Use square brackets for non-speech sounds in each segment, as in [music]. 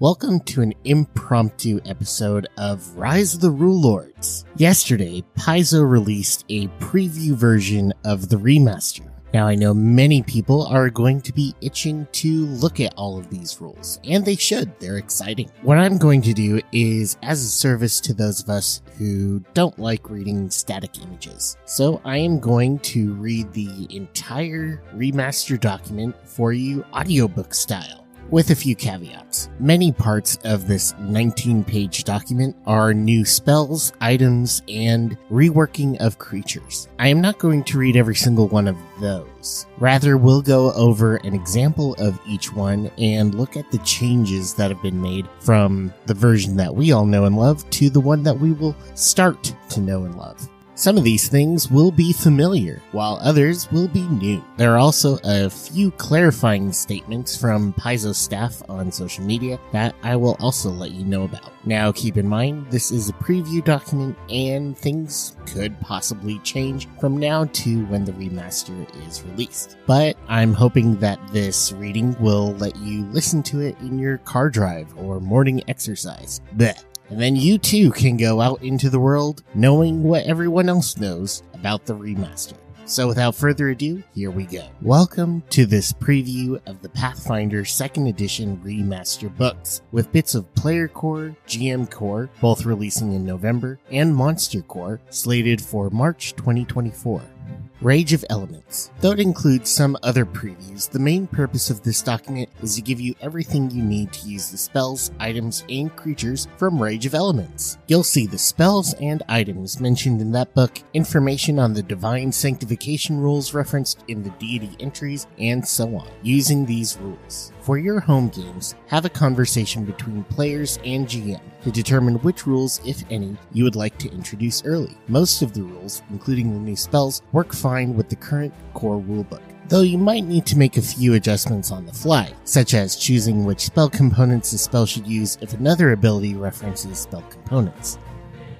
Welcome to an impromptu episode of Rise of the Rule Lords. Yesterday, Paizo released a preview version of the remaster. Now, I know many people are going to be itching to look at all of these rules, and they should. They're exciting. What I'm going to do is as a service to those of us who don't like reading static images. So, I am going to read the entire remaster document for you audiobook style with a few caveats. Many parts of this 19 page document are new spells, items, and reworking of creatures. I am not going to read every single one of those. Rather, we'll go over an example of each one and look at the changes that have been made from the version that we all know and love to the one that we will start to know and love. Some of these things will be familiar, while others will be new. There are also a few clarifying statements from Paizo staff on social media that I will also let you know about. Now, keep in mind, this is a preview document and things could possibly change from now to when the remaster is released. But I'm hoping that this reading will let you listen to it in your car drive or morning exercise. Blech. And then you too can go out into the world knowing what everyone else knows about the remaster. So without further ado, here we go. Welcome to this preview of the Pathfinder 2nd Edition Remaster books, with bits of Player Core, GM Core, both releasing in November, and Monster Core, slated for March 2024. Rage of Elements. Though it includes some other previews, the main purpose of this document is to give you everything you need to use the spells, items, and creatures from Rage of Elements. You'll see the spells and items mentioned in that book, information on the divine sanctification rules referenced in the deity entries, and so on, using these rules. For your home games, have a conversation between players and GM to determine which rules, if any, you would like to introduce early. Most of the rules, including the new spells, work fine with the current core rulebook. Though you might need to make a few adjustments on the fly, such as choosing which spell components the spell should use if another ability references spell components.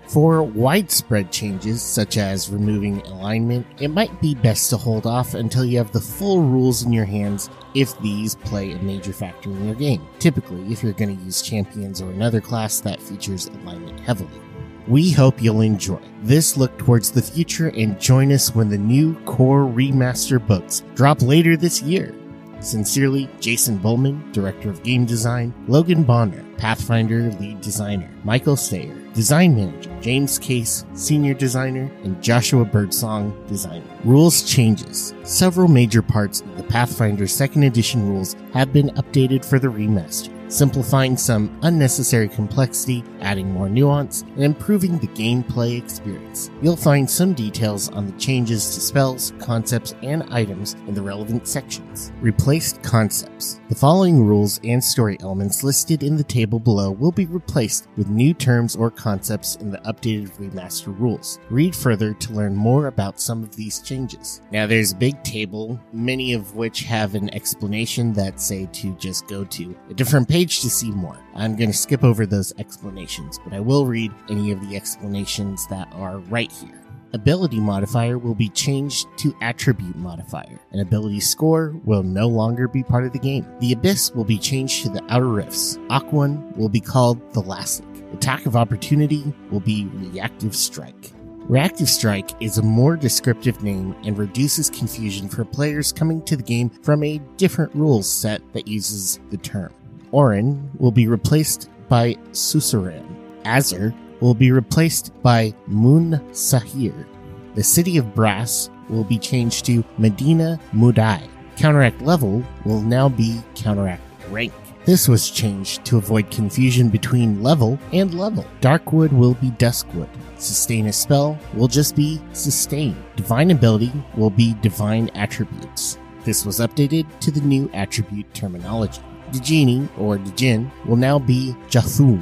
For widespread changes, such as removing alignment, it might be best to hold off until you have the full rules in your hands if these play a major factor in your game. Typically, if you're going to use champions or another class that features alignment heavily. We hope you'll enjoy this look towards the future and join us when the new core remaster books drop later this year. Sincerely, Jason Bulmahn, Director of Game Design, Logan Bonner, Pathfinder Lead Designer, Michael Sayre, Design Manager, James Case, Senior Designer, and Joshua Birdsong, Designer. Rules changes. Several major parts of the Pathfinder 2nd Edition rules have been updated for the remaster simplifying some unnecessary complexity, adding more nuance, and improving the gameplay experience. You'll find some details on the changes to spells, concepts, and items in the relevant sections. Replaced concepts. The following rules and story elements listed in the table below will be replaced with new terms or concepts in the updated remaster rules. Read further to learn more about some of these changes. Now there's a big table, many of which have an explanation that say to just go to a different page page to see more. I'm going to skip over those explanations, but I will read any of the explanations that are right here. Ability modifier will be changed to attribute modifier. An ability score will no longer be part of the game. The Abyss will be changed to the Outer Rifts. Aquan will be called Thalassic. Attack of Opportunity will be Reactive Strike. Reactive Strike is a more descriptive name and reduces confusion for players coming to the game from a different rules set that uses the term. Auran will be replaced by Sussuran. Azer will be replaced by Mun Sahir. The city of Brass will be changed to Medina Mudai. Counteract level will now be counteract rank. This was changed to avoid confusion between level and level. Darkwood will be Duskwood. Sustain a spell will just be sustain. Divine ability will be divine attributes. This was updated to the new attribute terminology. Djinni, or the Djinn, will now be Jaathoom.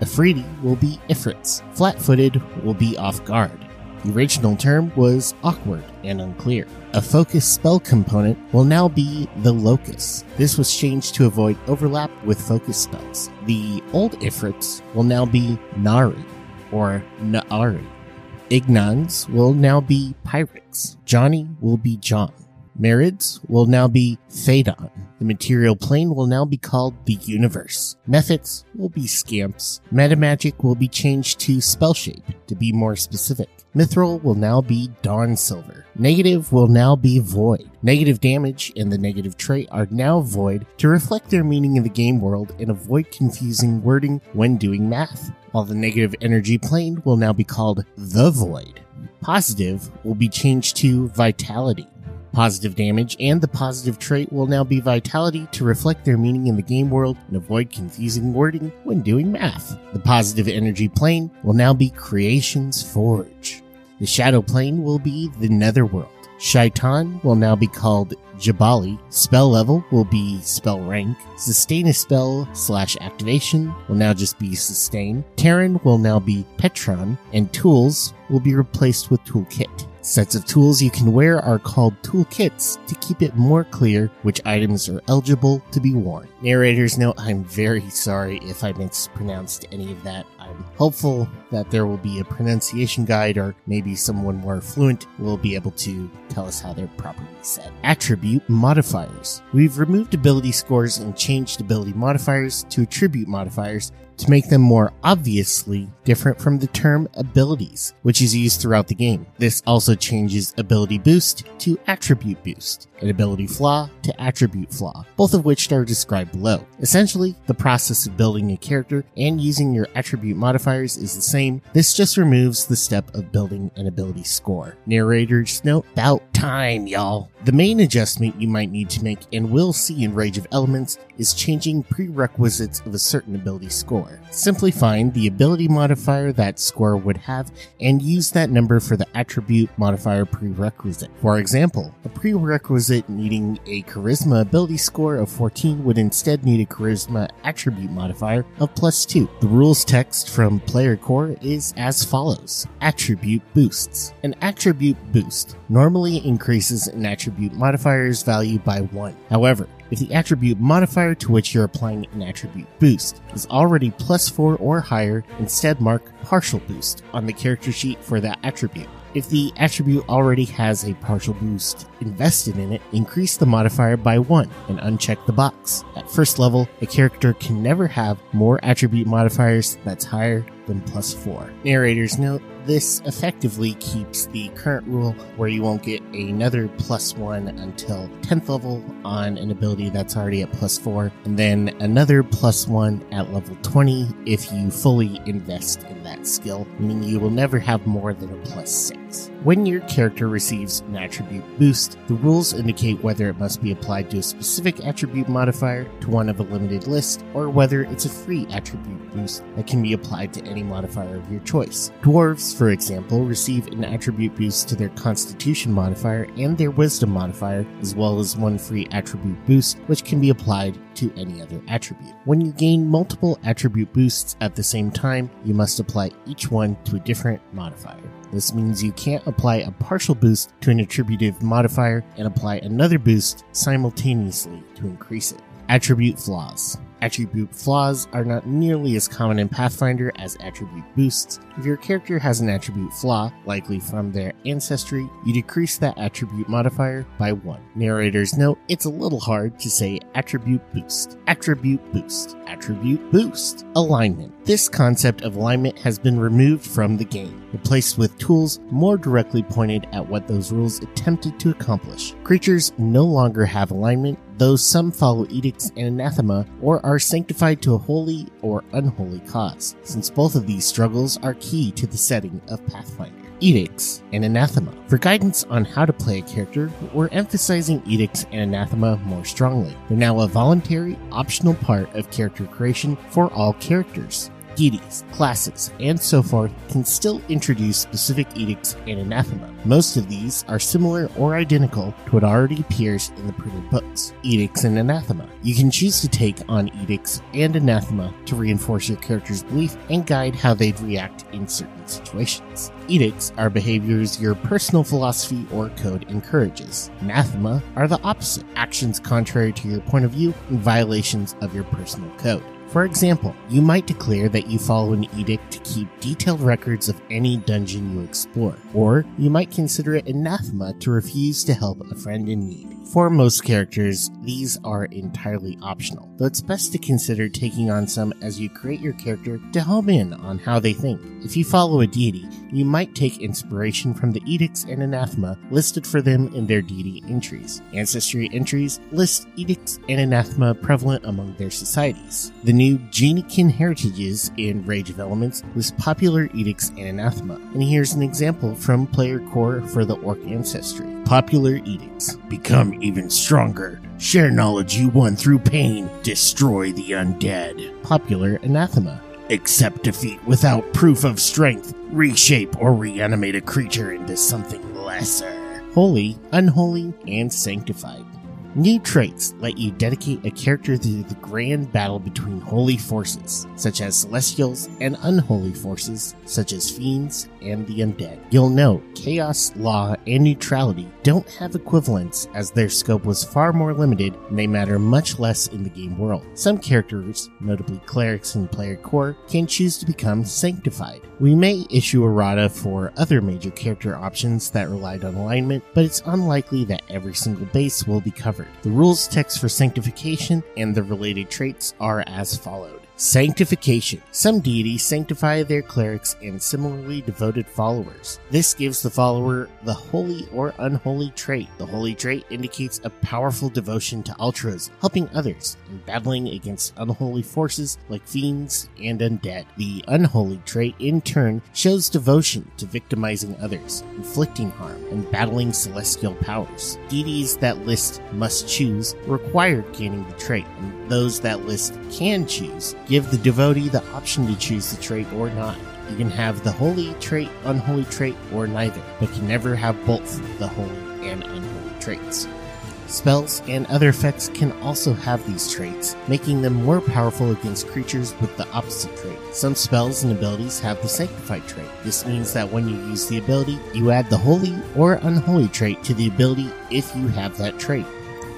Efreeti will be Ifrits. Flat footed will be off guard. The original term was awkward and unclear. A focus spell component will now be the Locus. This was changed to avoid overlap with focus spells. The old Ifrits will now be Nari or Naari. Ignans will now be Pyrex. Janni will be Jann. Marids will now be Faydhaan. The material plane will now be called the universe. Mephits will be scamps. Metamagic will be changed to spell shape to be more specific. Mithril will now be Dawn Silver. Negative will now be Void. Negative damage and the negative trait are now void to reflect their meaning in the game world and avoid confusing wording when doing math. While the negative energy plane will now be called the Void. Positive will be changed to Vitality. Positive damage and the positive trait will now be Vitality to reflect their meaning in the game world and avoid confusing wording when doing math. The positive energy plane will now be Creation's Forge. The shadow plane will be the Netherworld. Shaitan will now be called Jabali. Spell level will be spell rank. Sustain a spell slash activation will now just be sustain. Terran will now be Petran. And tools will be replaced with toolkit. Sets of tools you can wear are called toolkits to keep it more clear which items are eligible to be worn. Narrator's note, I'm very sorry if I mispronounced any of that. I'm hopeful that there will be a pronunciation guide or maybe someone more fluent will be able to tell us how they're properly said. Attribute modifiers. We've removed ability scores and changed ability modifiers to attribute modifiers to make them more obviously different from the term abilities, which is used throughout the game. This also changes ability boost to attribute boost, and ability flaw to attribute flaw, both of which are described below. Essentially, the process of building a character and using your attribute modifiers is the same. This just removes the step of building an ability score. Narrator's note, about time, y'all. The main adjustment you might need to make and will see in Rage of Elements is changing prerequisites of a certain ability score. Simply find the ability modifier that score would have and use that number for the attribute modifier prerequisite. For example, a prerequisite needing a charisma ability score of 14 would instead need a charisma attribute modifier of plus 2. The rules text from player core is as follows. Attribute boosts. An attribute boost normally increases an attribute modifier's value by 1. However, if the attribute modifier to which you're applying an attribute boost is already plus 4 or higher, instead mark partial boost on the character sheet for that attribute. If the attribute already has a partial boost invested in it, increase the modifier by 1 and uncheck the box. At first level, a character can never have more attribute modifiers that's higher than plus 4. Narrator's note this effectively keeps the current rule where you won't get another plus 1 until 10th level on an ability that's already at plus 4, and then another plus 1 at level 20 if you fully invest in that skill, meaning you will never have more than a plus 6. When your character receives an attribute boost, the rules indicate whether it must be applied to a specific attribute modifier to one of a limited list, or whether it's a free attribute boost that can be applied to any modifier of your choice. Dwarves, for example, receive an attribute boost to their Constitution modifier and their Wisdom modifier, as well as one free attribute boost, which can be applied to any other attribute. When you gain multiple attribute boosts at the same time, you must apply each one to a different modifier. This means you can't apply a partial boost to an attributive modifier and apply another boost simultaneously to increase it. Attribute flaws. Attribute flaws are not nearly as common in Pathfinder as attribute boosts. If your character has an attribute flaw, likely from their ancestry, you decrease that attribute modifier by 1. Narrator's note, it's a little hard to say attribute boost. Attribute boost. Attribute boost. Alignment. This concept of alignment has been removed from the game, replaced with tools more directly pointed at what those rules attempted to accomplish. Creatures no longer have alignment, though some follow edicts and anathema or are sanctified to a holy or unholy cause, since both of these struggles are key to the setting of Pathfinder. Edicts and Anathema. For guidance on how to play a character, we're emphasizing Edicts and Anathema more strongly. They're now a voluntary, optional part of character creation for all characters deities, classes, and so forth can still introduce specific edicts and anathema. Most of these are similar or identical to what already appears in the printed books. Edicts and anathema. You can choose to take on edicts and anathema to reinforce your character's belief and guide how they'd react in certain situations. Edicts are behaviors your personal philosophy or code encourages. Anathema are the opposite actions contrary to your point of view and violations of your personal code. For example, you might declare that you follow an edict to keep detailed records of any dungeon you explore, or you might consider it anathema to refuse to help a friend in need. For most characters, these are entirely optional, though it's best to consider taking on some as you create your character to home in on how they think. If you follow a deity, you might take inspiration from the edicts and anathema listed for them in their deity entries. Ancestry entries list edicts and anathema prevalent among their societies. The new Geniekin heritages in Rage of Elements list popular edicts and anathema, and here's an example from player core for the Orc ancestry. Popular edicts. Become even stronger. Share knowledge you won through pain. Destroy the undead. Popular anathema. Accept defeat without proof of strength. Reshape or reanimate a creature into something lesser. Holy, unholy, and sanctified. New traits let you dedicate a character to the grand battle between holy forces, such as celestials, and unholy forces, such as fiends and the undead. You'll note chaos, law, and neutrality don't have equivalents, as their scope was far more limited and they matter much less in the game world. Some characters, notably clerics and player core, can choose to become sanctified. We may issue errata for other major character options that relied on alignment, but it's unlikely that every single base will be covered. The rules text for sanctification and the related traits are as followed. Sanctification. Some deities sanctify their clerics and similarly devoted followers. This gives the follower the holy or unholy trait. The holy trait indicates a powerful devotion to ultras, helping others, and battling against unholy forces like fiends and undead. The unholy trait, in turn, shows devotion to victimizing others, inflicting harm, and battling celestial powers. Deities that list must choose require gaining the trait, and those that list can choose give the devotee the option to choose the trait or not. You can have the holy trait, unholy trait, or neither, but can never have both the holy and unholy traits. Spells and other effects can also have these traits, making them more powerful against creatures with the opposite trait. Some spells and abilities have the Sanctified trait. This means that when you use the ability, you add the holy or unholy trait to the ability if you have that trait.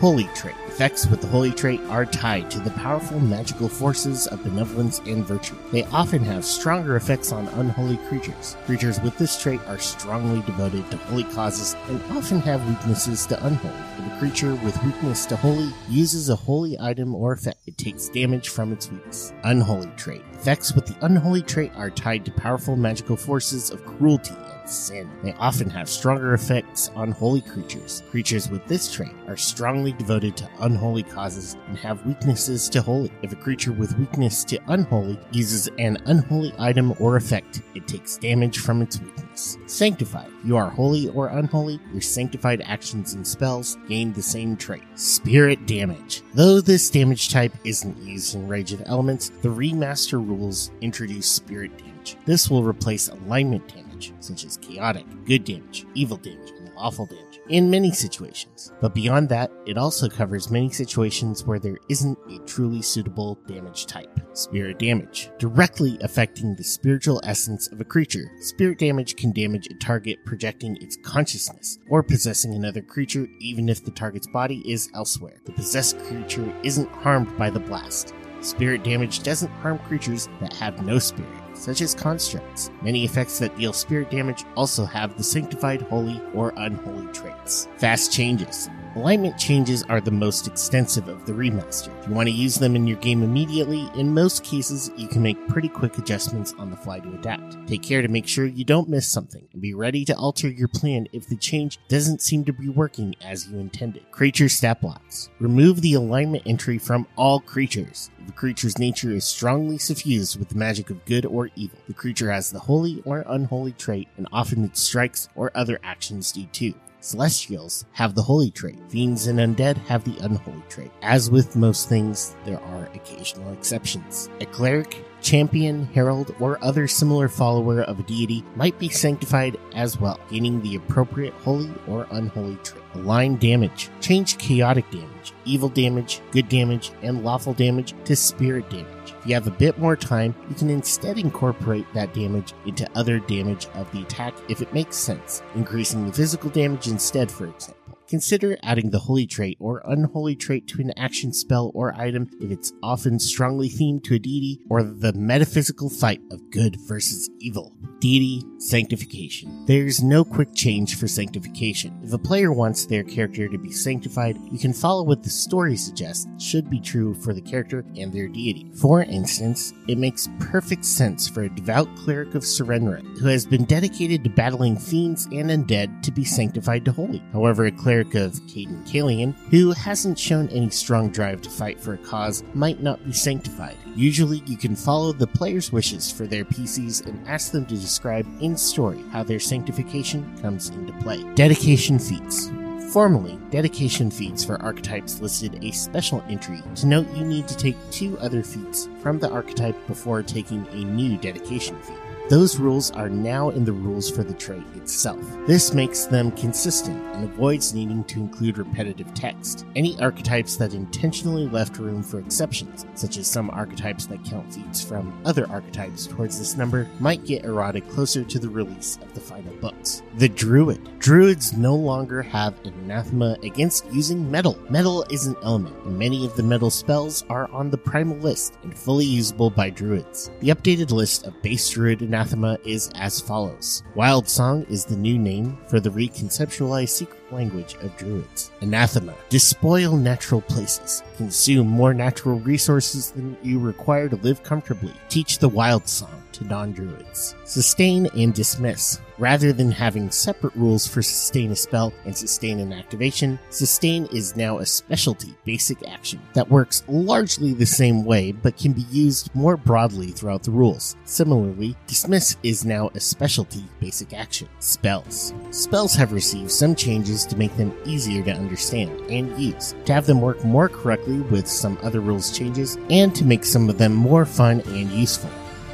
Holy trait. Effects with the holy trait are tied to the powerful magical forces of benevolence and virtue. They often have stronger effects on unholy creatures. Creatures with this trait are strongly devoted to holy causes and often have weaknesses to unholy. If a creature with weakness to holy uses a holy item or effect, it takes damage from its weakness. Unholy trait. Effects with the unholy trait are tied to powerful magical forces of cruelty and sin. They often have stronger effects on holy creatures. Creatures with this trait are strongly devoted to unholy causes and have weaknesses to holy. If a creature with weakness to unholy uses an unholy item or effect, it takes damage from its weakness. Sanctified. You are holy or unholy, your sanctified actions and spells gain the same trait. Spirit damage. Though this damage type isn't used in Rage of Elements, the remaster rules introduce spirit damage. This will replace alignment damage, such as chaotic, good damage, evil damage, and lawful damage in many situations. But beyond that, it also covers many situations where there isn't a truly suitable damage type. Spirit damage. Directly affecting the spiritual essence of a creature. Spirit damage can damage a target projecting its consciousness or possessing another creature even if the target's body is elsewhere. The possessed creature isn't harmed by the blast. Spirit damage doesn't harm creatures that have no spirit such as constructs. Many effects that deal spirit damage also have the sanctified, holy, or unholy traits. Fast changes. Alignment changes are the most extensive of the remaster. If you want to use them in your game immediately, in most cases, you can make pretty quick adjustments on the fly to adapt. Take care to make sure you don't miss something, and be ready to alter your plan if the change doesn't seem to be working as you intended. Creature stat blocks. Remove the alignment entry from all creatures. If a creature's nature is strongly suffused with the magic of good or evil, the creature has the holy or unholy trait, and often its strikes or other actions do too. Celestials have the holy trait. Fiends and undead have the unholy trait. As with most things, there are occasional exceptions. A cleric, champion, herald, or other similar follower of a deity might be sanctified as well, gaining the appropriate holy or unholy trait. Align damage. Change chaotic damage, evil damage, good damage, and lawful damage to spirit damage. If you have a bit more time, you can instead incorporate that damage into other damage of the attack if it makes sense, increasing the physical damage instead, for example. Consider adding the holy trait or unholy trait to an action spell or item if it's often strongly themed to a deity or the metaphysical fight of good versus evil. Deity Sanctification. There's no quick change for sanctification. If a player wants their character to be sanctified, you can follow what the story suggests should be true for the character and their deity. For instance, it makes perfect sense for a devout cleric of Sarenrae who has been dedicated to battling fiends and undead to be sanctified to holy. However, a cleric of Cayden Cailean who hasn't shown any strong drive to fight for a cause might not be sanctified. Usually, you can follow the player's wishes for their PCs and ask them to describe in story how their sanctification comes into play. Dedication feats. Formally, dedication feats for archetypes listed a special entry to note you need to take two other feats from the archetype before taking a new dedication feat. Those rules are now in the rules for the trait itself. This makes them consistent and avoids needing to include repetitive text. Any archetypes that intentionally left room for exceptions, such as some archetypes that count feats from other archetypes towards this number, might get eroded closer to the release of the final books. The Druid. Druids no longer have an anathema against using metal. Metal is an element, and many of the metal spells are on the primal list and fully usable by druids. The updated list of base druid anathema is as follows. Wild Song is the new name for the reconceptualized secret language of druids. Anathema. Despoil natural places. Consume more natural resources than you require to live comfortably. Teach the Wild Song to non-druids. Sustain and dismiss. Rather than having separate rules for sustain a spell and sustain an activation, sustain is now a specialty basic action that works largely the same way but can be used more broadly throughout the rules. Similarly, dismiss is now a specialty basic action. Spells. Spells have received some changes to make them easier to understand and use, to have them work more correctly with some other rules changes, and to make some of them more fun and useful.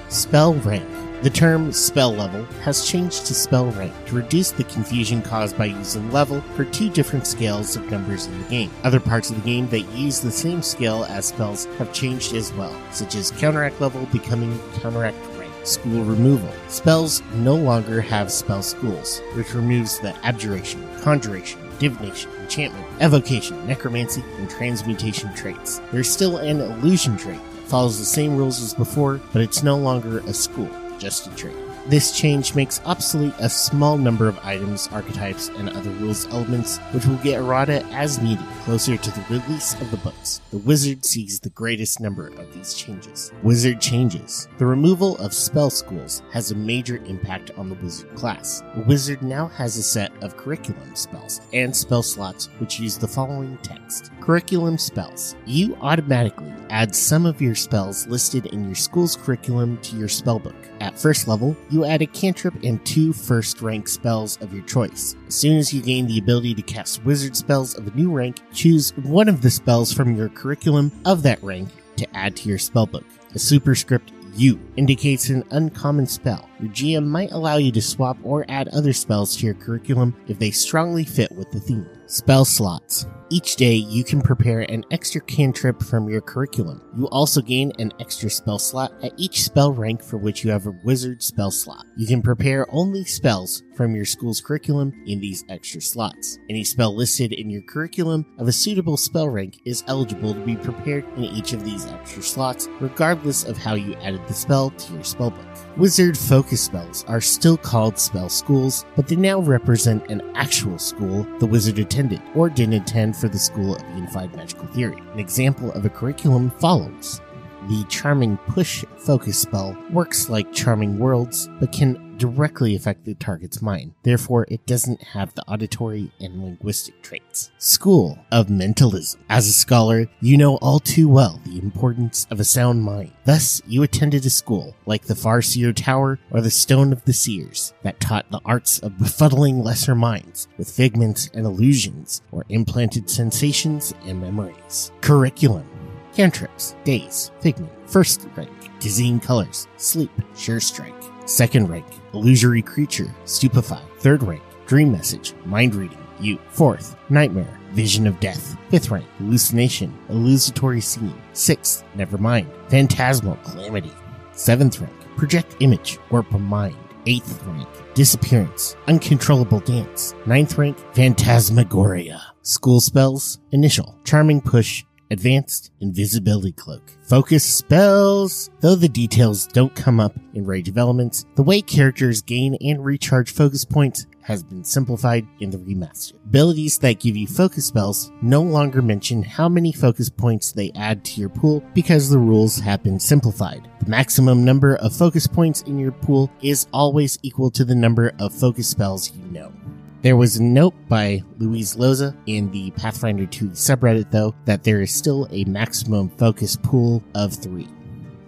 Spell rank. The term spell level has changed to spell rank to reduce the confusion caused by using level for two different scales of numbers in the game. Other parts of the game that use the same scale as spells have changed as well, such as counteract level becoming counteract rank. School removal. Spells no longer have spell schools, which removes the abjuration, conjuration, divination, enchantment, evocation, necromancy, and transmutation traits. There's still an illusion trait follows the same rules as before, but it's no longer a school, just a trade. This change makes obsolete a small number of items, archetypes, and other rules elements, which will get errata as needed closer to the release of the books. The wizard sees the greatest number of these changes. Wizard changes. The removal of spell schools has a major impact on the wizard class. A wizard now has a set of curriculum spells and spell slots which use the following text. Curriculum spells. You automatically add some of your spells listed in your school's curriculum to your spellbook. At first level, you add a cantrip and two first rank spells of your choice. As soon as you gain the ability to cast wizard spells of a new rank, choose one of the spells from your curriculum of that rank to add to your spellbook. A superscript U indicates an uncommon spell. Your GM might allow you to swap or add other spells to your curriculum if they strongly fit with the theme. Spell slots. Each day, you can prepare an extra cantrip from your curriculum. You also gain an extra spell slot at each spell rank for which you have a wizard spell slot. You can prepare only spells from your school's curriculum in these extra slots. Any spell listed in your curriculum of a suitable spell rank is eligible to be prepared in each of these extra slots, regardless of how you added the spell to your spellbook. Wizard focus spells are still called spell schools, but they now represent an actual school the wizard attended or didn't attend for the School of Unified Magical Theory. An example of a curriculum follows. The Charming Push focus spell works like Charming Words, but can directly affect the target's mind. Therefore, it doesn't have the auditory and linguistic traits. School of Mentalism. As a scholar, you know all too well the importance of a sound mind. Thus, you attended a school like the Farseer Tower or the Stone of the Seers that taught the arts of befuddling lesser minds with figments and illusions or implanted sensations and memories. Curriculum. Cantrips, daze, figment, first rank, dizzying colors, sleep, sure strike. Second rank, illusory creature, stupefy. Third rank, dream message, mind reading, you. Fourth, nightmare, vision of death. Fifth rank, hallucination, illusory scene. Sixth, never mind, phantasmal calamity. Seventh rank, project image, warp of mind. Eighth rank, disappearance, uncontrollable dance. Ninth rank, phantasmagoria. School spells, initial, charming push, advanced, invisibility cloak. Focus spells! Though the details don't come up in Rage of Elements, the way characters gain and recharge focus points has been simplified in the remaster. Abilities that give you focus spells no longer mention how many focus points they add to your pool because the rules have been simplified. The maximum number of focus points in your pool is always equal to the number of focus spells you know. There was a note by Luis Loza in the Pathfinder 2 subreddit, though, that there is still a maximum focus pool of three.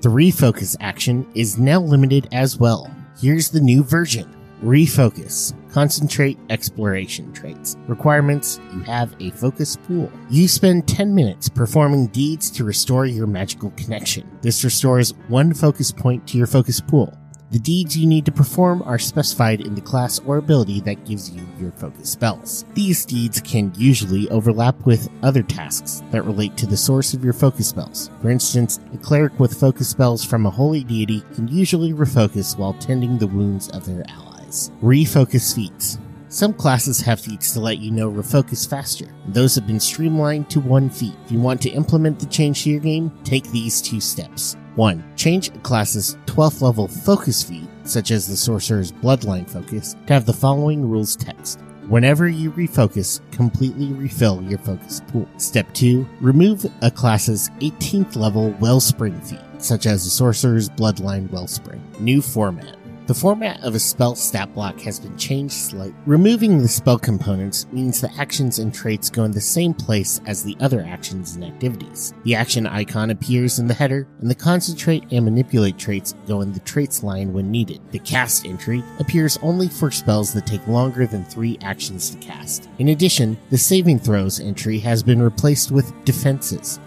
The refocus action is now limited as well. Here's the new version. Refocus. Concentrate exploration traits. Requirements You have a focus pool. You spend 10 minutes performing deeds to restore your magical connection. This restores one focus point to your focus pool. The deeds you need to perform are specified in the class or ability that gives you your focus spells. These deeds can usually overlap with other tasks that relate to the source of your focus spells. For instance, a cleric with focus spells from a holy deity can usually refocus while tending the wounds of their allies. Refocus feats. Some classes have feats to let you know refocus faster, those have been streamlined to one feat. If you want to implement the change to your game, take these two steps. 1. Change a class's 12th level focus feat, such as the Sorcerer's Bloodline focus, to have the following rules text. Whenever you refocus, completely refill your focus pool. Step 2. Remove a class's 18th level Wellspring feat, such as the Sorcerer's Bloodline Wellspring. New format. The format of a spell stat block has been changed slightly. Removing the spell components means the actions and traits go in the same place as the other actions and activities. The action icon appears in the header, and the concentrate and manipulate traits go in the traits line when needed. The cast entry appears only for spells that take longer than three actions to cast. In addition, the saving throws entry has been replaced with defenses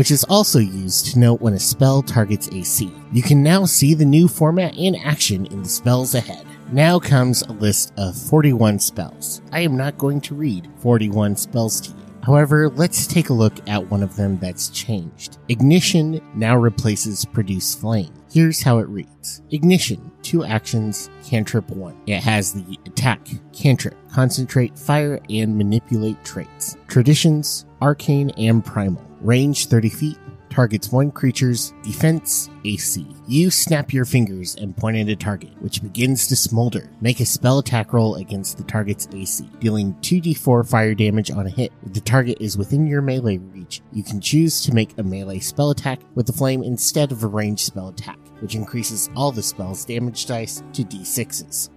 which is also used to note when a spell targets AC. You can now see the new format in action in the spells ahead. Now comes a list of 41 spells. I am not going to read 41 spells to you. However, let's take a look at one of them that's changed. Ignition now replaces Produce Flame. Here's how it reads. Ignition, two actions, cantrip one. It has the attack, cantrip, concentrate, fire, and manipulate traits. Traditions, arcane, and primal. Range 30 feet. Targets one creature's defense AC. You snap your fingers and point at a target, which begins to smolder. Make a spell attack roll against the target's AC, dealing 2d4 fire damage on a hit. If the target is within your melee reach, you can choose to make a melee spell attack with the flame instead of a ranged spell attack, which increases all the spell's damage dice to d6s.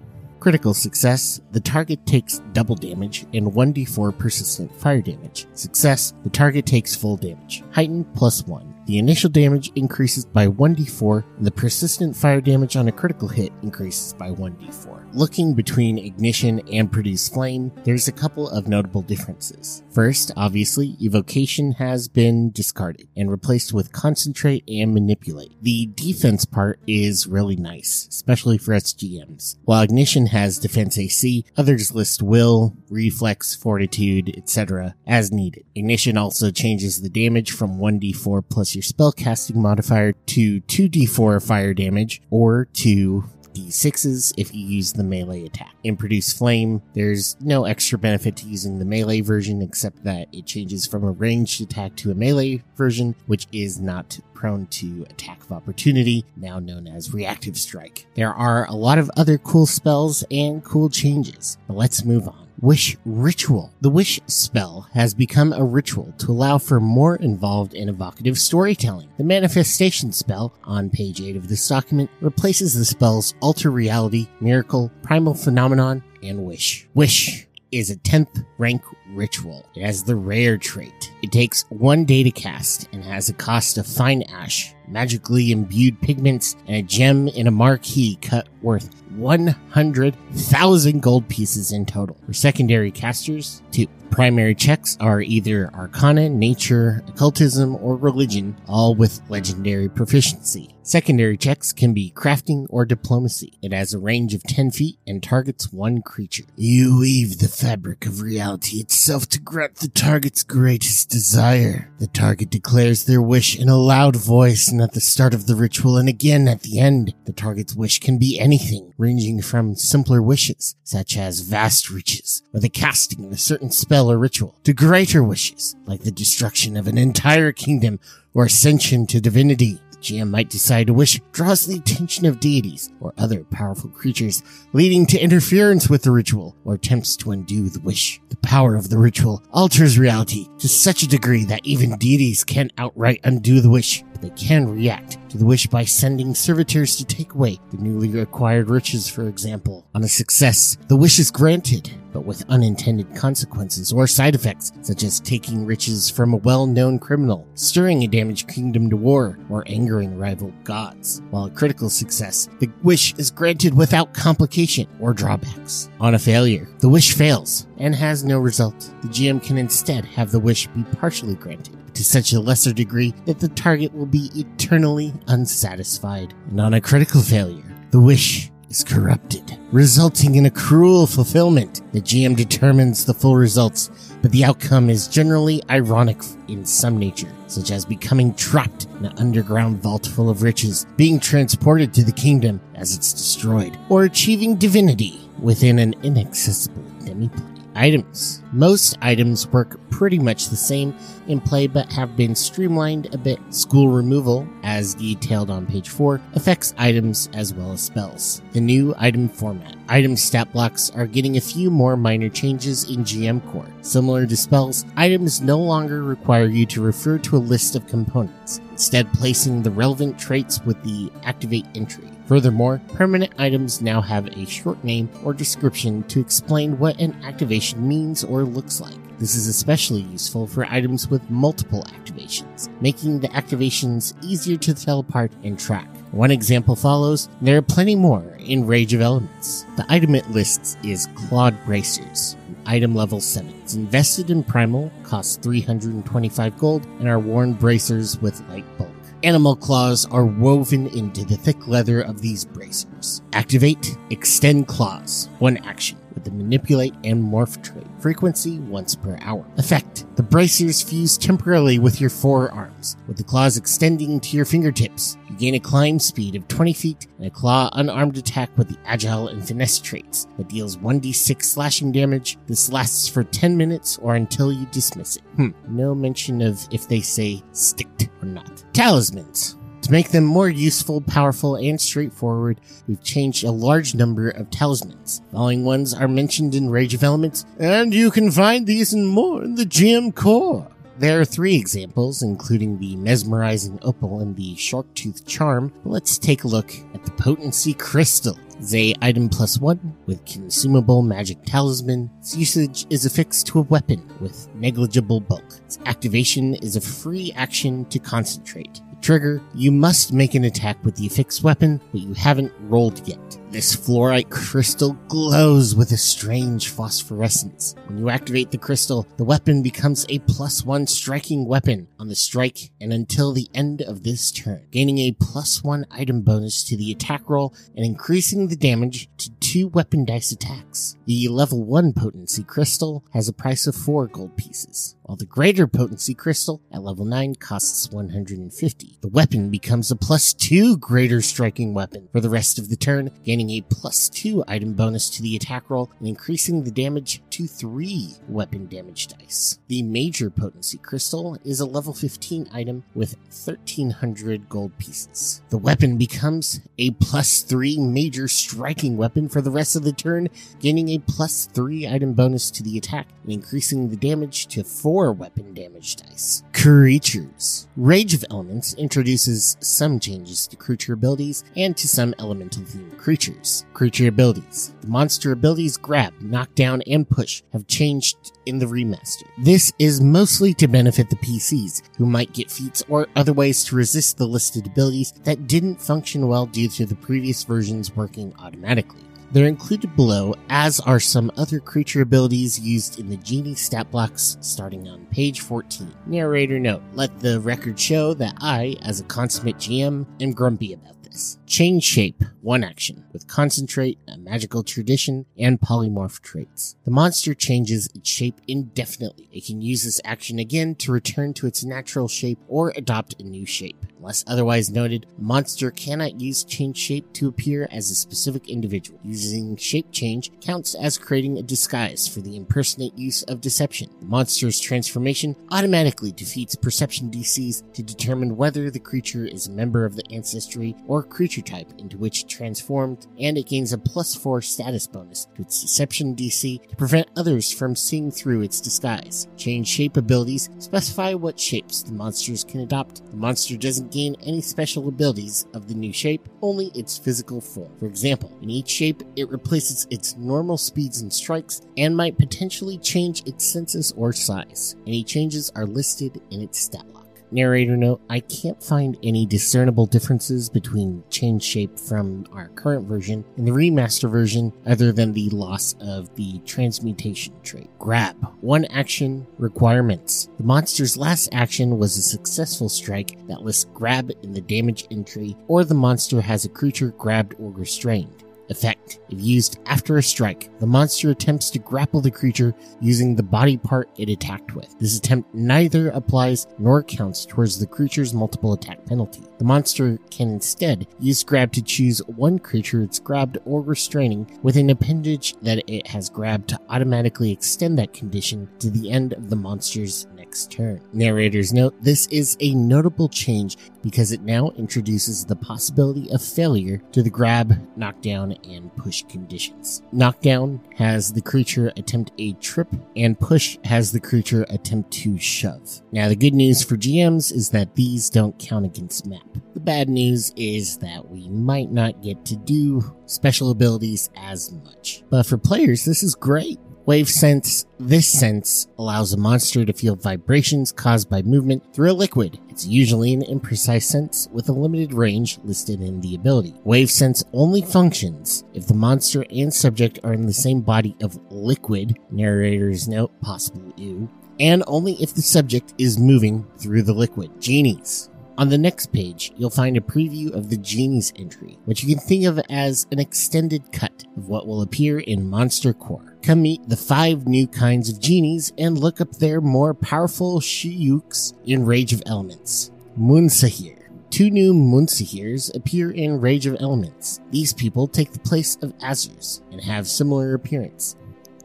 Critical success, the target takes double damage and 1d4 persistent fire damage. Success, the target takes full damage. Heightened plus 1. The initial damage increases by 1d4, and the persistent fire damage on a critical hit increases by 1d4. Looking between Ignition and Produce Flame, there's a couple of notable differences. First, obviously, Evocation has been discarded and replaced with Concentrate and Manipulate. The defense part is really nice, especially for SGMs. While Ignition has Defense AC, others list Will, Reflex, Fortitude, etc. as needed. Ignition also changes the damage from 1d4 plus your spellcasting modifier to 2d4 fire damage or to d6s if you use the melee attack. In Produce Flame, there's no extra benefit to using the melee version except that it changes from a ranged attack to a melee version, which is not prone to attack of opportunity, now known as reactive strike. There are a lot of other cool spells and cool changes, but let's move on. Wish Ritual. The Wish spell has become a ritual to allow for more involved and evocative storytelling. The Manifestation spell, on page 8 of this document, replaces the spells Alter Reality, Miracle, Primal Phenomenon, and Wish. Wish is a 10th rank ritual. It has the rare trait. It takes one day to cast and has a cost of fine ash, magically imbued pigments, and a gem in a marquee cut worth 100,000 gold pieces in total. For secondary casters, two. Primary checks are either Arcana, Nature, Occultism, or Religion, all with legendary proficiency. Secondary checks can be Crafting or Diplomacy. It has a range of 10 feet and targets one creature. You weave the fabric of reality itself to grant the target's greatest desire. The target declares their wish in a loud voice and at the start of the ritual and again at the end. The target's wish can be anything, ranging from simpler wishes, such as vast reaches, or the casting of a certain spell spell or ritual to greater wishes, like the destruction of an entire kingdom or ascension to divinity. The GM might decide a wish draws the attention of deities or other powerful creatures, leading to interference with the ritual or attempts to undo the wish. The power of the ritual alters reality to such a degree that even deities can't outright undo the wish, they can react to the wish by sending servitors to take away the newly acquired riches, for example. On a success, the wish is granted, but with unintended consequences or side effects, such as taking riches from a well-known criminal, stirring a damaged kingdom to war, or angering rival gods. While a critical success, the wish is granted without complication or drawbacks. On a failure, the wish fails and has no result. The GM can instead have the wish be partially granted to such a lesser degree that the target will be eternally unsatisfied. And on a critical failure, the wish is corrupted, resulting in a cruel fulfillment. The GM determines the full results, but the outcome is generally ironic in some nature, such as becoming trapped in an underground vault full of riches, being transported to the kingdom as it's destroyed, or achieving divinity within an inaccessible demiplane. Items. Most items work pretty much the same in play but have been streamlined a bit. School removal, as detailed on page 4, affects items as well as spells. The new item format. Item stat blocks are getting a few more minor changes in GM Core. Similar to spells, items no longer require you to refer to a list of components, instead placing the relevant traits with the activate entry. Furthermore, permanent items now have a short name or description to explain what an activation means or looks like. This is especially useful for items with multiple activations, making the activations easier to tell apart and track. One example follows, there are plenty more in Rage of Elements. The item it lists is Clawed Bracers, item level 7. It's invested in Primal, costs 325 gold, and are worn bracers with light bulk. Animal claws are woven into the thick leather of these bracers. Activate, extend claws. One action with the manipulate and morph trait. Frequency once per hour. Effect. The bracers fuse temporarily with your forearms, with the claws extending to your fingertips. You gain a climb speed of 20 feet and a claw unarmed attack with the agile and finesse traits that deals 1d6 slashing damage. This lasts for 10 minutes or until you dismiss it. Hmm. No mention of if they say sticked or not. Talismans. To make them more useful, powerful, and straightforward, we've changed a large number of talismans. The following ones are mentioned in Rage of Elements, and you can find these and more in the GM Core. There are three examples, including the mesmerizing opal and the shark-tooth charm. Let's take a look at the potency crystal. It's a item plus one with consumable magic talisman. Its usage is affixed to a weapon with negligible bulk. Its activation is a free action to concentrate. Trigger, you must make an attack with the affixed weapon, but you haven't rolled yet. This fluorite crystal glows with a strange phosphorescence. When you activate the crystal, the weapon becomes a plus one striking weapon on the strike and until the end of this turn, gaining a plus one item bonus to the attack roll and increasing the damage to two weapon dice attacks. The level 1 potency crystal has a price of 4 gold pieces, while the greater potency crystal at level 9 costs 150. The weapon becomes a plus 2 greater striking weapon for the rest of the turn, gaining a plus 2 item bonus to the attack roll and increasing the damage to 3 weapon damage dice. The major potency crystal is a level 15 item with 1300 gold pieces. The weapon becomes a plus 3 major striking weapon for the rest of the turn, gaining a plus 3 item bonus to the attack and increasing the damage to 4 weapon damage dice. Creatures. Rage of Elements introduces some changes to creature abilities and to some elemental themed creatures. Creature abilities. The monster abilities grab, knock down, and push have changed in the remaster. This is mostly to benefit the PCs, who might get feats or other ways to resist the listed abilities that didn't function well due to the previous versions working automatically. They're included below, as are some other creature abilities used in the Genie stat blocks starting on page 14. Narrator note, let the record show that I, as a consummate GM, am grumpy about this. Change shape, one action, with concentrate, a magical tradition, and polymorph traits. The monster changes its shape indefinitely. It can use this action again to return to its natural shape or adopt a new shape. Unless otherwise noted, monster cannot use change shape to appear as a specific individual. Using shape change counts as creating a disguise for the impersonate use of deception. The monster's transformation automatically defeats perception DCs to determine whether the creature is a member of the ancestry or creature type into which it transformed, and it gains a plus 4 status bonus to its deception DC to prevent others from seeing through its disguise. Change shape abilities specify what shapes the monsters can adopt. The monster doesn't gain any special abilities of the new shape, only its physical form. For example, in each shape, it replaces its normal speeds and strikes and might potentially change its senses or size. Any changes are listed in its stat log. Narrator note, I can't find any discernible differences between change shape from our current version and the remaster version other than the loss of the transmutation trait. Grab. One action requirements. The monster's last action was a successful strike that lists grab in the damage entry or the monster has a creature grabbed or restrained. Effect. If used after a strike, the monster attempts to grapple the creature using the body part it attacked with. This attempt neither applies nor counts towards the creature's multiple attack penalty. The monster can instead use grab to choose one creature it's grabbed or restraining with an appendage that it has grabbed to automatically extend that condition to the end of the monster's next turn. Narrator's note this is a notable change because it now introduces the possibility of failure to the grab, knockdown, and push conditions. Knockdown has the creature attempt a trip, and push has the creature attempt to shove. Now, the good news for GMs is that these don't count against map. The bad news is that we might not get to do special abilities as much. But for players, this is great. Wave Sense. This sense allows a monster to feel vibrations caused by movement through a liquid. It's usually an imprecise sense with a limited range listed in the ability. Wave Sense only functions if the monster and subject are in the same body of liquid, narrator's note, possible ew, and only if the subject is moving through the liquid. Genies. On the next page, you'll find a preview of the Genie's entry, which you can think of as an extended cut of what will appear in Monster Core. Come meet the five new kinds of genies and look up their more powerful Shiyuks in Rage of Elements. Munsahir. Two new Munsahirs appear in Rage of Elements. These people take the place of Azers and have similar appearance.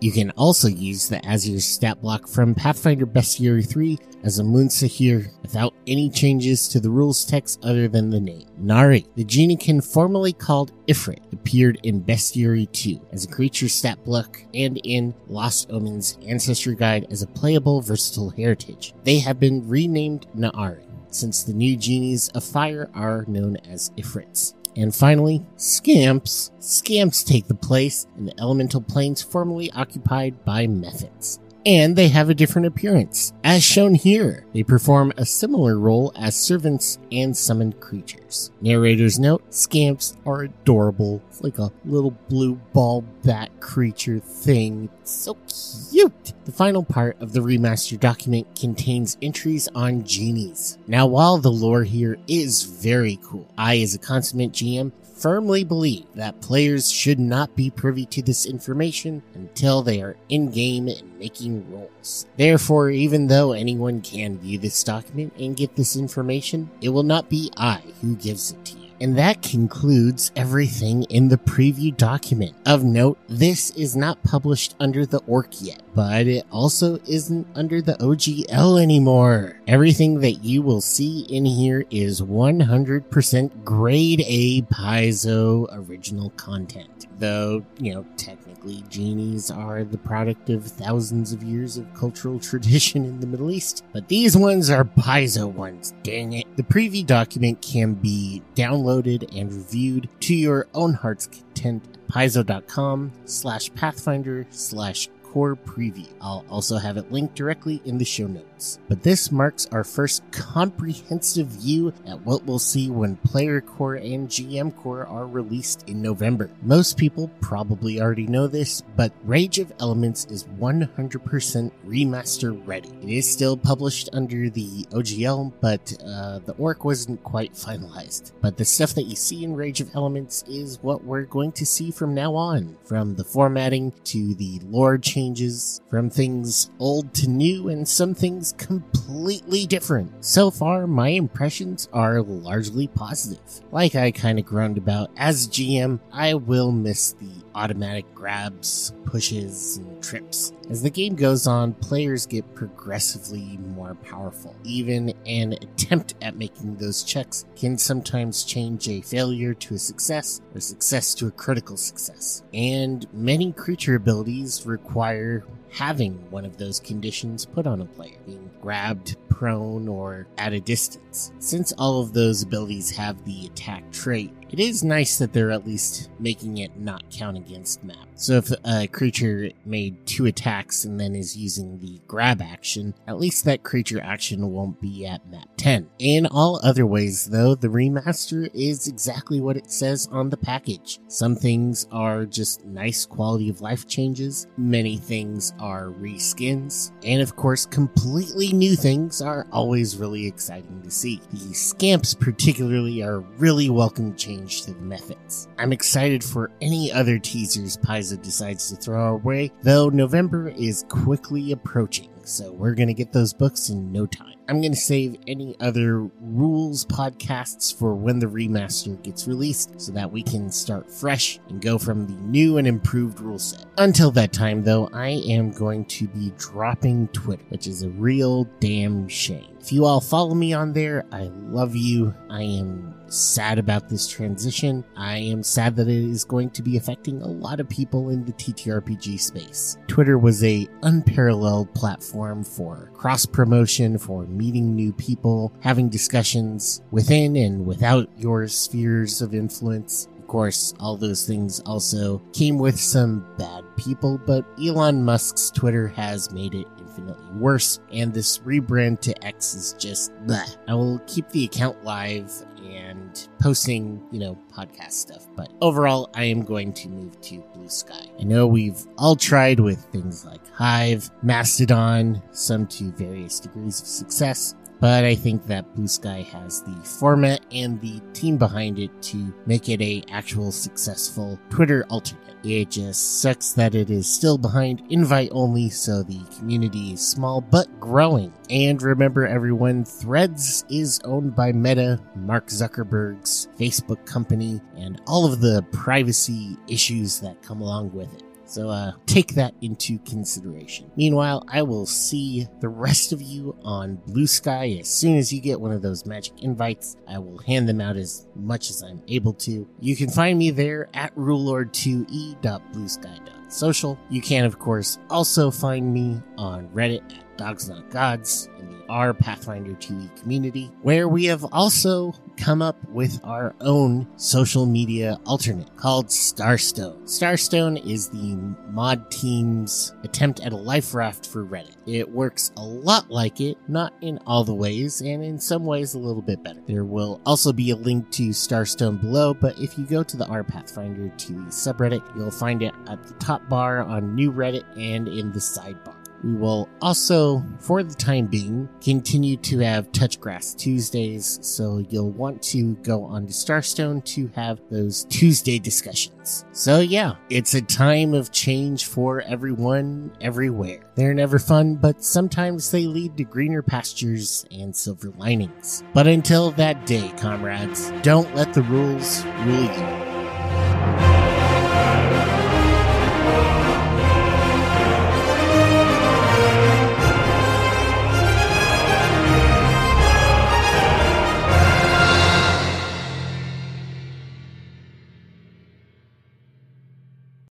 You can also use the Azer stat block from Pathfinder Bestiary 3 as a Munsahir without any changes to the rules text other than the name. Naari, the geniekin formerly called Ifrit, appeared in Bestiary 2 as a creature stat block and in Lost Omens Ancestry Guide as a playable versatile heritage. They have been renamed Naari since the new genies of fire are known as Ifrits. And finally, Scamps. Scamps take the place in the elemental planes formerly occupied by Mephits. And they have a different appearance. As shown here, they perform a similar role as servants and summoned creatures. Narrator's note, Scamps are adorable. It's like a little blue ball bat creature thing. It's so cute. The final part of the remaster document contains entries on genies. Now, while the lore here is very cool, I, as a consummate GM, firmly believe that players should not be privy to this information until they are in game and making rolls. Therefore, even though anyone can view this document and get this information, it will not be I who gives it to you. And that concludes everything in the preview document. Of note, this is not published under the ORC yet, but it also isn't under the OGL anymore. Everything that you will see in here is 100% grade A Paizo original content. Though, you know, technically genies are the product of thousands of years of cultural [laughs] tradition in the Middle East, but these ones are Paizo ones, dang it. The preview document can be downloaded and reviewed to your own heart's content paizo.com slash pathfinder slash Preview. I'll also have it linked directly in the show notes. But this marks our first comprehensive view at what we'll see when Player Core and GM Core are released in November. Most people probably already know this, but Rage of Elements is 100% remaster ready. It is still published under the OGL, but uh, the orc wasn't quite finalized. But the stuff that you see in Rage of Elements is what we're going to see from now on, from the formatting to the lore changes, from things old to new, and some things completely different. So far, my impressions are largely positive. Like I kind of groaned about, as GM, I will miss the automatic grabs, pushes, and trips. As the game goes on, players get progressively more powerful. Even an attempt at making those checks can sometimes change a failure to a success or success to a critical success. And many creature abilities require having one of those conditions put on a player, being grabbed, prone, or at a distance. Since all of those abilities have the attack trait, it is nice that they're at least making it not count against map. So if a creature made two attacks and then is using the grab action, at least that creature action won't be at map 10. In all other ways, though, the remaster is exactly what it says on the package. Some things are just nice quality of life changes, many things are reskins, and of course, completely new things are always really exciting to see. The scamps, particularly, are really welcome change to the mephits. I'm excited for any other teasers Paizo decides to throw our way, though November is quickly approaching, so we're gonna get those books in no time. I'm going to save any other rules podcasts for when the remaster gets released so that we can start fresh and go from the new and improved rule set. Until that time, though, I am going to be dropping Twitter, which is a real damn shame. If you all follow me on there, I love you. I am sad about this transition. I am sad that it is going to be affecting a lot of people in the TTRPG space. Twitter was a unparalleled platform for cross promotion, for meeting new people, having discussions within and without your spheres of influence. Of course, all those things also came with some bad people, but Elon Musk's Twitter has made it infinitely worse, and this rebrand to X is just bleh. I will keep the account live and posting, you know, podcast stuff. But overall, I am going to move to Blue Sky. I know we've all tried with things like Hive, Mastodon, some to various degrees of success. But I think that Blue Sky has the format and the team behind it to make it a actual successful Twitter alternate. It just sucks that it is still behind invite only, so the community is small but growing. And remember everyone, Threads is owned by Meta, Mark Zuckerberg's Facebook company, and all of the privacy issues that come along with it. So uh, take that into consideration. Meanwhile, I will see the rest of you on Blue Sky as soon as you get one of those magic invites. I will hand them out as much as I'm able to. You can find me there at rulelord2e.bluesky.social. You can, of course, also find me on Reddit Dogs Not Gods in the R Pathfinder 2e community, where we have also come up with our own social media alternate called Starstone. Starstone is the mod team's attempt at a life raft for Reddit. It works a lot like it, not in all the ways, and in some ways a little bit better. There will also be a link to Starstone below, but if you go to the R Pathfinder 2e subreddit, you'll find it at the top bar on New Reddit and in the sidebar. We will also, for the time being, continue to have Touchgrass Tuesdays, so you'll want to go on to Starstone to have those Tuesday discussions. So yeah, it's a time of change for everyone, everywhere. They're never fun, but sometimes they lead to greener pastures and silver linings. But until that day, comrades, don't let the rules rule you.